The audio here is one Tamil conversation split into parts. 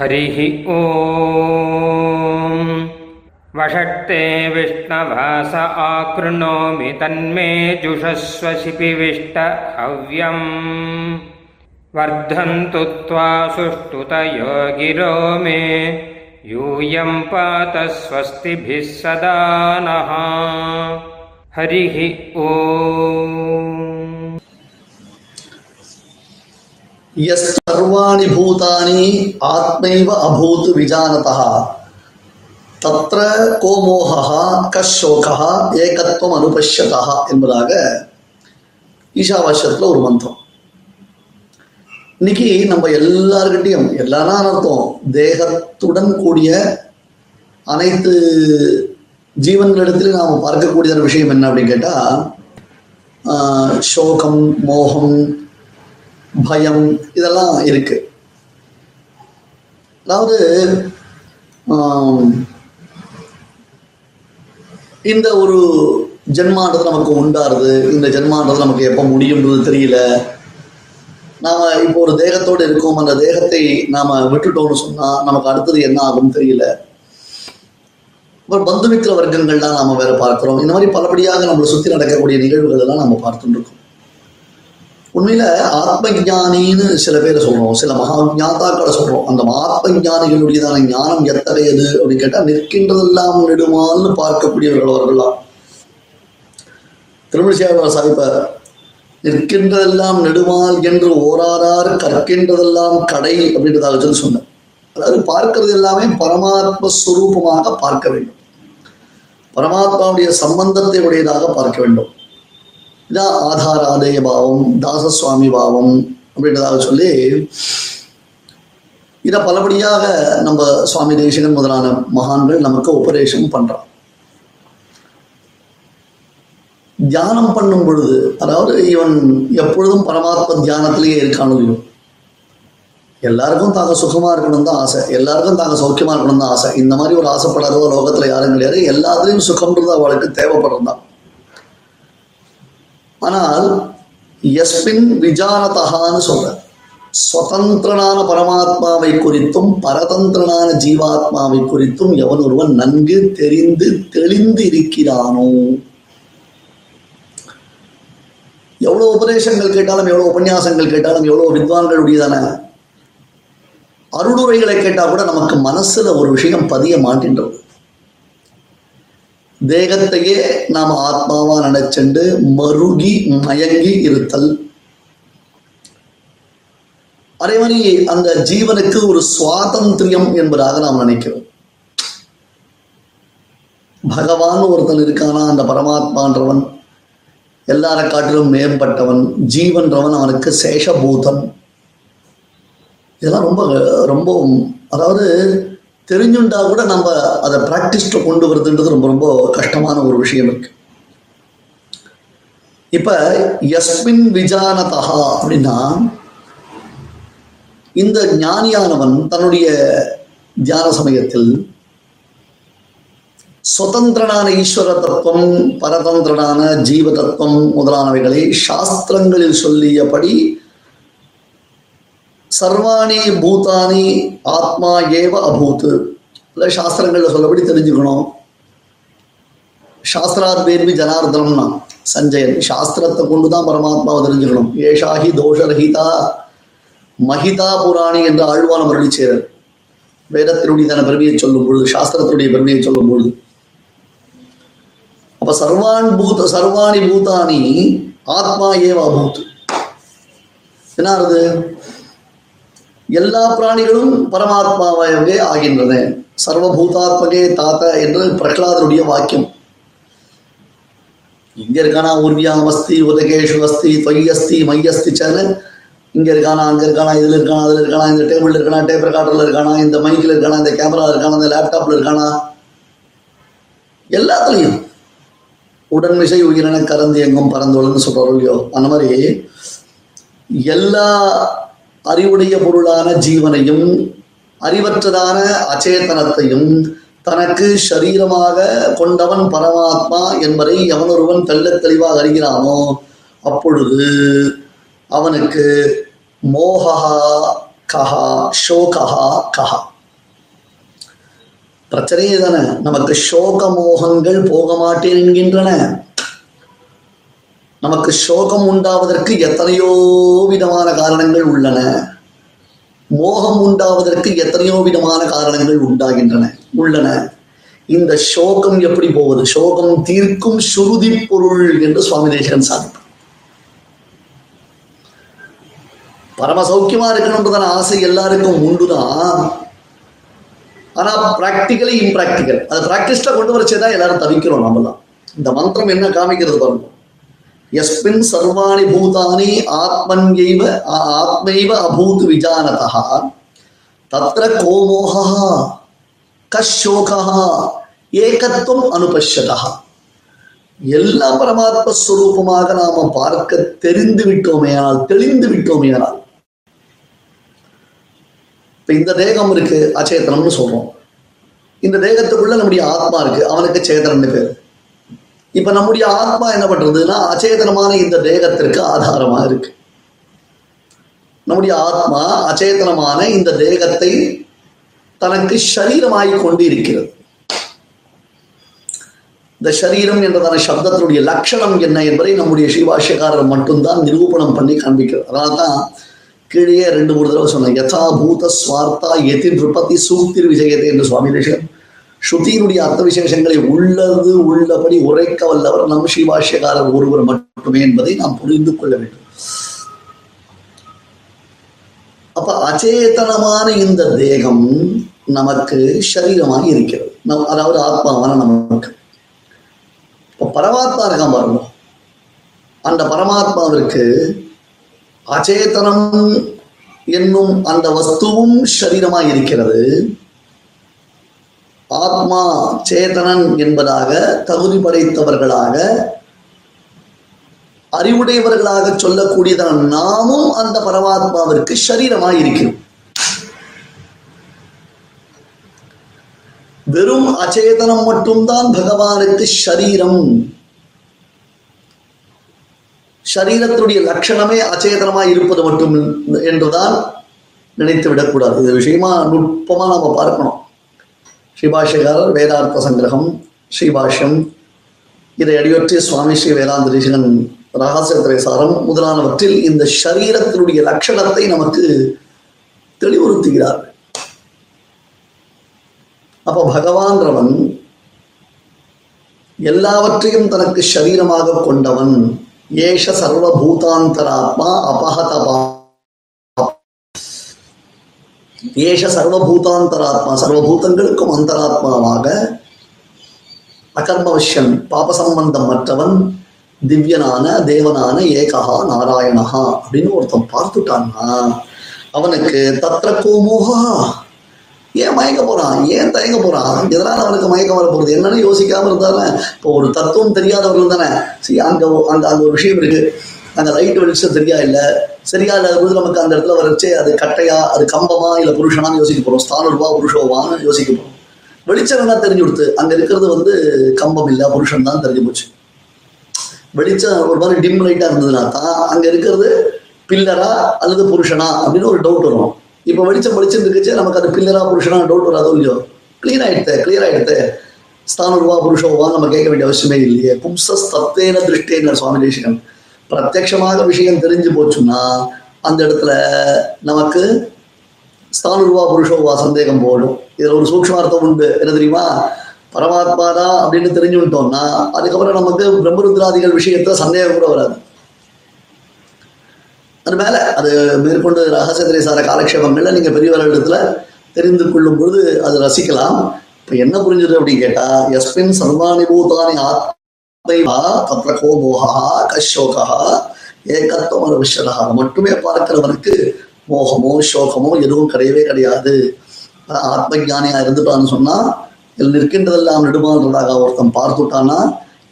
हरिः ॐ। वषट्ते विष्णवास आकृणोमि तन्मे जुषस्व शिपिविष्ट हव्यम्। वर्धन्तु त्वा सुष्ठुतयो गिरो मे। यूयं पात स्वस्तिभिः सदा नः। हरिः எஸ் சர்வாணி பூதானி ஆத்மைவ அபூத் விஜானதா தத்ர கோமோகா கஷோகா ஏகத்துவம் அனுபஷ்யதா என்பதாக ஈஷாவாசியத்தில் ஒரு மந்திரம். இன்னைக்கு நம்ம எல்லாருக்கிட்டையும் எல்லாரா அர்த்தம்? தேகத்துடன் கூடிய அனைத்து ஜீவன்களிடத்திலும் நாம் பார்க்கக்கூடியதான விஷயம் என்ன அப்படின்னு கேட்டால் சோகம் மோகம் பயம் இதெல்லாம் இருக்கு. அதாவது இந்த ஒரு ஜென்மான்றது நமக்கு உண்டாருது இந்த ஜென்மான்றது நமக்கு எப்போ முடியும்ன்றது தெரியல. நாம இப்போ ஒரு தேகத்தோடு இருக்கோம் அந்த தேகத்தை நாம விட்டுட்டோம்னு சொன்னா நமக்கு அடுத்தது என்ன ஆகும்னு தெரியல. அப்புறம் பந்துமித்திர வர்க்கங்கள்லாம் நாம வேற பார்க்கிறோம். இந்த மாதிரி பலபடியாக நம்மளை சுத்தி நடக்கக்கூடிய நிகழ்வுகள் எல்லாம் நம்ம பார்த்துட்டு இருக்கோம். உண்மையில ஆத்ம ஞானின்னு சில பேரை சொல்றோம். சில மகா ஞாத்தாக்களை சொல்றோம். அந்த ஆத்ம ஞானிகளுடையதான ஞானம் எத்தகையது அப்படின்னு கேட்டா நிற்கின்றதெல்லாம் நெடுமான்னு பார்க்கக்கூடியவர்கள் அவர்கள்லாம் திருமணிசியார் சாஹிப்ப நிற்கின்றதெல்லாம் நெடுமால் என்று ஓராறார் கற்கின்றதெல்லாம் கடை அப்படின்றதாக சொல்லி சொன்னேன் அதாவது பார்க்கிறது எல்லாமே பரமாத்ம ஸ்வரூபமாக பார்க்க வேண்டும். பரமாத்மாவுடைய சம்பந்தத்தை உடையதாக பார்க்க வேண்டும். இதான் ஆதாராதேய பாவம் தாசசுவாமி பாவம் அப்படின்றதாக சொல்லி இதை பலபடியாக நம்ம சுவாமி தேசிகன் முதலான மகான்கள் நமக்கு உபதேசம் பண்றான் தியானம் பண்ணும் பொழுது அதாவது இவன் எப்பொழுதும் பரமாத்ம தியானத்திலேயே இருக்கானோ எல்லாருக்கும் தாங்க சுகமா இருக்கணும் தான் ஆசை. எல்லாருக்கும் தாங்க சௌக்கியமா இருக்கணும் தான் ஆசை. இந்த மாதிரி ஒரு ஆசைப்படாத லோகத்துல யாரும் கிடையாது. எல்லாத்துலயும் சுகம்ன்றது அவளுக்கு தேவைப்படுறதுதான். ஆனால் எஸ்பின் விஜானதகான்னு சொல்ற சுதந்திரனான பரமாத்மாவை குறித்தும் பரதந்திரனான ஜீவாத்மாவை குறித்தும் எவன் ஒருவன் நன்கு தெரிந்து தெளிந்து இருக்கிறானோ? எவ்வளவு உபதேசங்கள் கேட்டாலும் எவ்வளவு உபன்யாசங்கள் கேட்டாலும் எவ்வளவு வித்வான்களுடையதான அருளுரைகளை கேட்டா கூட நமக்கு மனசுல ஒரு விஷயம் பதிய மாட்டின்றது. தேகத்தையே நாம் ஆத்மாவா நினைச்சென்று மருகி மயங்கி இருத்தல். அதே மாதிரி அந்த ஜீவனுக்கு ஒரு சுவாதந்திரியம் என்பதாக நாம் நினைக்கிறோம். பகவான் ஒருத்தன் இருக்கானா அந்த பரமாத்மான்றவன். எல்லாரை காட்டிலும் மேம்பட்டவன் ஜீவன்றவன் அவனுக்கு சேஷபூதம். இதெல்லாம் ரொம்ப ரொம்ப அதாவது தெரிஞ்சுண்டா கூட நம்ம அதை ப்ராக்டிஸ்ட கொண்டு வருதுன்றது ரொம்ப ரொம்ப கஷ்டமான ஒரு விஷயம் இருக்கு. இப்ப யஸ்மின் விஜானதா அப்படின்னா இந்த ஞானியானவன் தன்னுடைய தியான சமயத்தில் சுதந்திரனான ஈஸ்வர தத்துவம் பரதந்திரனான ஜீவ தத்துவம் முதலானவைகளை சாஸ்திரங்களில் சொல்லியபடி சர்வாணி பூதானி ஆத்மா ஏவ அபூத். இல்லை சாஸ்திரங்களில் சொல்லபடி தெரிஞ்சுக்கணும். சாஸ்திராத் வேர்வி ஜனார்தனம்னா சஞ்சயன். சாஸ்திரத்தை கொண்டு தான் பரமாத்மாவை தெரிஞ்சுக்கணும். ஏஷாஹி தோஷரஹிதா மகிதா புராணி என்று ஆழ்வான மருளி சேரர் தன பெருமையை சொல்லும் பொழுது சாஸ்திரத்தினுடைய பெருமையை சொல்லும் பொழுது அப்ப சர்வான் பூத சர்வாணி பூதானி ஆத்மா ஏவ அபூத். என்ன எல்லா பிராணிகளும் பரமாத்மாவே ஆகின்றன. சர்வபூதாத்மகே தாத்த என்று பிரகலாதனுடைய வாக்கியம். இங்க இருக்கானா ஊர்வியாம் அஸ்தி உதகேஷு அஸ்தி தொய் அஸ்தி மை இங்கே இங்க இருக்கானா அங்க இருக்கானா இதுல இருக்கானா அதுல இருக்கானா இந்த டேபிள் இருக்கானா டேப் ரெக்கார்டர்ல இருக்கானா இந்த மைக்கில் இருக்கானா இந்த கேமரா இருக்கானா இந்த லேப்டாப்ல இருக்கானா. எல்லாத்துலையும். உடன்மிசை உயிரின கறந்து எங்கும் பறந்தோள்னு சொல்றோம் இல்லையோ? அந்த மாதிரி எல்லா அறிவுடைய பொருளான ஜீவனையும் அறிவற்றதான அச்சேதனத்தையும் தனக்கு சரீரமாக கொண்டவன் பரமாத்மா என்பதை எவனொருவன் தெல்ல தெளிவாக அறிகிறானோ அப்பொழுது அவனுக்கு மோகா கஹா ஷோகா கஹா. பிரச்சனையே தானே நமக்கு சோக மோகங்கள் போக மாட்டேன் என்கின்றன. நமக்கு சோகம் உண்டாவதற்கு எத்தனையோ விதமான காரணங்கள் உள்ளன. மோகம் உண்டாவதற்கு எத்தனையோ விதமான காரணங்கள் உண்டாகின்றன உள்ளன. இந்த சோகம் எப்படி போவது? சோகம் தீர்க்கும் சுருதி பொருள் என்று சுவாமி தேசகன் சாதிப்பார். பரம சௌக்கியமா இருக்கணும்ன்றதான ஆசை எல்லாருக்கும் உண்டுதான். ஆனா பிராக்டிக்கலி இம்ப்ராக்டிக்கல் அதை பிராக்டிஸ்ல கொண்டு வரச்சேதான் எல்லாரும் தவிக்கிறோம் நம்மலாம் இந்த மந்திரம் என்ன காமிக்கிறது பாருங்க. எஸ்மின் சர்வாணி பூதானி ஆத்மன்யைவ ஆத்மைவ அபூத் விஜானதா தத்ர கோமோகா கஷோகா ஏகத்துவம் அனுபஷதா எல்லாம் பரமாத்ம ஸ்வரூபமாக நாம பார்க்க தெரிந்து விட்டோமேயானால் தெளிந்து விட்டோமேயானால் இப்ப இந்த தேகம் இருக்கு அச்சேதனம்னு சொல்றோம் இந்த தேகத்துக்குள்ள நம்முடைய ஆத்மா இருக்கு அவனுக்கு சேதனம்னு பேரு இப்ப நம்முடைய ஆத்மா என்ன பண்றதுன்னா அச்சேதனமான இந்த தேகத்திற்கு ஆதாரமா இருக்கு. நம்முடைய ஆத்மா அச்சேதனமான இந்த தேகத்தை தனக்கு சரீரமாய் கொண்டு இருக்கிறது இந்த சரீரம் என்றதான சப்தத்தினுடைய லட்சணம் என்ன என்பதை நம்முடைய ஸ்ரீபாஷ்யக்காரர் மட்டும்தான் நிரூபணம் பண்ணி காண்பிக்கிறது அதனால தான் கீழே ரெண்டு மூணு தடவை சொன்னேன் யதா பூத ஸ்வார்த்தா எதி நிருபதி சூக்திர் விஜயதே என்று சுவாமி தேசகன் ஸ்ருதியினுடைய அர்த்த விசேஷங்களை உள்ளது உள்ளபடி உரைக்க வல்லவர் நம் ஸ்ரீபாஷ்யக்காரர் ஒருவர் மட்டுமே என்பதை நாம் புரிந்து கொள்ள வேண்டும். அப்ப அச்சேதனமான இந்த தேகம் நமக்கு சரீரமாக இருக்கிறது. நம் அதாவது ஆத்மாவான நமக்கு. இப்போ பரமாத்மா இருக்கான் பாருங்க. அந்த பரமாத்மாவிற்கு அச்சேதனம் என்னும் அந்த வஸ்துவும் சரீரமாக இருக்கிறது. ஆத்மா சேதனன் என்பதாக தகுதி படைத்தவர்களாக அறிவுடையவர்களாக சொல்லக்கூடியதான நாமும் அந்த பரமாத்மாவிற்கு சரீரமாய் இருக்கிறோம் வெறும் அச்சேதனம் மட்டும்தான் பகவானுக்கு சரீரம் சரீரத்துடைய லட்சணமே அச்சேதனமாய் இருப்பது மட்டும் என்றுதான் நினைத்து விடக்கூடாது இது விஷயமா நுட்பமா நாம பார்க்கணும். ஸ்ரீபாஷ்யக்காரர் வேதார்த்த சங்கிரகம் ஸ்ரீபாஷ்யம். இதை அடியொற்றி சுவாமி ஸ்ரீ வேதாந்த தேசிகன் ரகசிய முதலானவற்றில் இந்த சரீரத்தினுடைய லட்சணத்தை நமக்கு தெளிவுறுத்துகிறார். அப்போ பகவான்றவன் எல்லாவற்றையும் தனக்கு சரீரமாக கொண்டவன். ஏஷ சர்வபூதாந்தராத்மா அபகதபா ஏஷ சர்வபூதாந்தராத்மா சர்வபூதங்களுக்கும் அந்தராத்மாவாக அகர்மவஷ்யன் பாபசம்பந்தம் மற்றவன் திவ்யனான தேவனான ஏகஹா நாராயணஹா அப்படின்னு ஒருத்தன் பார்த்துட்டான்னா அவனுக்கு தத்ர கோமோகா ஏன் மயங்க போறான்? ஏன் தயங்க போறான்? எதனால அவனுக்கு மயக்கம் வர போகுது? என்னன்னு யோசிக்காம இருந்தானே இப்போ ஒரு தத்துவம் தெரியாதவர்கள் தானே. சரி அங்க அங்க அங்க ஒரு விஷயம் இருக்கு. அந்த லைட் வெளிச்சம் சரியா இல்லை? சரியா இல்லாத போது நமக்கு அந்த இடத்துல வரைச்சு அது கட்டையா அது கம்பமா இல்லை புருஷனான்னு யோசிக்க போறோம். ஸ்தானுருவா புருஷோவான்னு யோசிக்க போறோம். வெளிச்சம் என்ன தெரிஞ்சு கொடுத்து அங்க இருக்கிறது வந்து கம்பம் இல்ல புருஷன் தான் தெரிஞ்சு போச்சு. வெளிச்சம் ஒரு மாதிரி டிம் லைட்டா இருந்ததுன்னா தான் அங்க இருக்கிறது பில்லரா அல்லது புருஷனா அப்படின்னு ஒரு டவுட் வரும். இப்போ வெளிச்சம் வெளிச்சம் இருக்குச்சு நமக்கு அது பில்லரா புருஷனா டவுட் வராதோ இல்லையோ? கிளீன் ஆயிடுத்து கிளியர் ஆயிடுத்து ஸ்தானுருவா புருஷோவா நம்ம கேட்க வேண்டிய அவசியமே இல்லையே. பும்சஸ் தத்தேன திருஷ்டேனர் சுவாமி தேசிகன். பிரத்யமாக விஷயம் தெரிஞ்சு போச்சுன்னா அந்த இடத்துல நமக்கு ஸ்தானுருவா புருஷோவா சந்தேகம் போடும். இதுல ஒரு சூக்ஷமார்த்தம் உண்டு. என்ன தெரியுமா? பரமாத்மாதா அப்படின்னு தெரிஞ்சு விட்டோம்னா அதுக்கப்புறம் நமக்கு பிரம்மருத்ராதிகள் விஷயத்துல சந்தேகம் கூட வராது. அது மேல அது மேற்கொண்டு ரகசியத்திரை சார காலக்ஷேபங்கள்ல நீங்க பெரியவர்களிடத்துல தெரிந்து கொள்ளும் பொழுது அது ரசிக்கலாம். இப்ப என்ன புரிஞ்சது அப்படின்னு கேட்டா எஸ்பின் சர்வாணி பூதானி ஆத்மைவா தத்ர கோமோகா கஷோகா ஏகத்துவம் அனுபவிஷதா மட்டுமே பார்க்கிறவனுக்கு மோகமோ சோகமோ எதுவும் கிடையவே கிடையாது. ஆத்ம ஜானியா இருந்துட்டான்னு சொன்னா இதில் நிற்கின்றதெல்லாம் நெடுமான்றதாக ஒருத்தன் பார்த்துட்டானா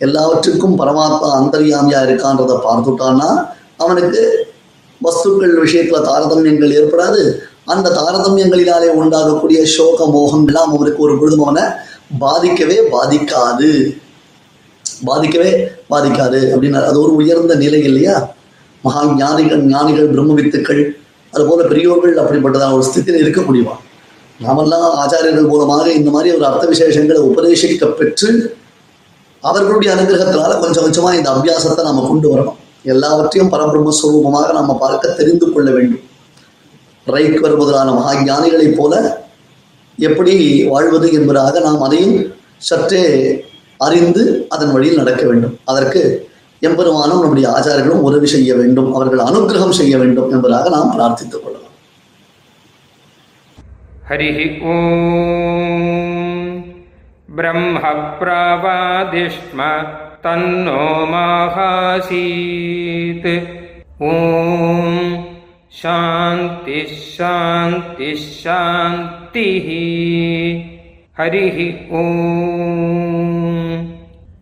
எல்லாவற்றுக்கும் பரமாத்மா அந்தரியாமியா இருக்கான்றதை பார்த்துட்டானா அவனுக்கு வஸ்துக்கள் விஷயத்துல தாரதமியங்கள் ஏற்படாது. அந்த தாரதமியங்களினாலே உண்டாகக்கூடிய சோக மோகம் எல்லாம் அவனுக்கு ஒரு பொழுதும் அவனை பாதிக்கவே பாதிக்காது. பாதிக்கவே பாதிக்காது அப்படின்னா அது ஒரு உயர்ந்த நிலை இல்லையா? மகா ஞானிகள் ஞானிகள் பிரம்ம வித்துக்கள் அதுபோல பெரியோர்கள் அப்படிப்பட்டதாக ஒரு ஸ்தித்தில் இருக்க முடியுமா? நாமெல்லாம் ஆச்சாரியர்கள் மூலமாக இந்த மாதிரி ஒரு அர்த்த விசேஷங்களை உபதேசிக்க பெற்று அவர்களுடைய அனுகிரகத்தினால கொஞ்சம் கொஞ்சமா இந்த அபியாசத்தை நாம கொண்டு வரணும். எல்லாவற்றையும் பரபிரம்மஸ்வரூபமாக நம்ம பார்க்க தெரிந்து கொள்ள வேண்டும். ரைக்வர் முதலான மகா ஞானிகளைப் போல எப்படி வாழ்வது என்பதாக நாம் அதையும் சற்றே அறிந்து அதன் வழியில் நடக்க வேண்டும் அதற்கு எம்பெருமானும் நம்முடைய ஆச்சாரியர்களும் உதவி செய்ய வேண்டும் அவர்கள் அனுகிரகம் செய்ய வேண்டும் என்பதாக நாம் பிரார்த்தித்துக் கொள்ளலாம் हरिः ॐ ब्रह्म प्रवादिष्म तन्नो माहासीत् ॐ शान्तिः शान्तिः शान्तिः ஹரிஹி ஓம்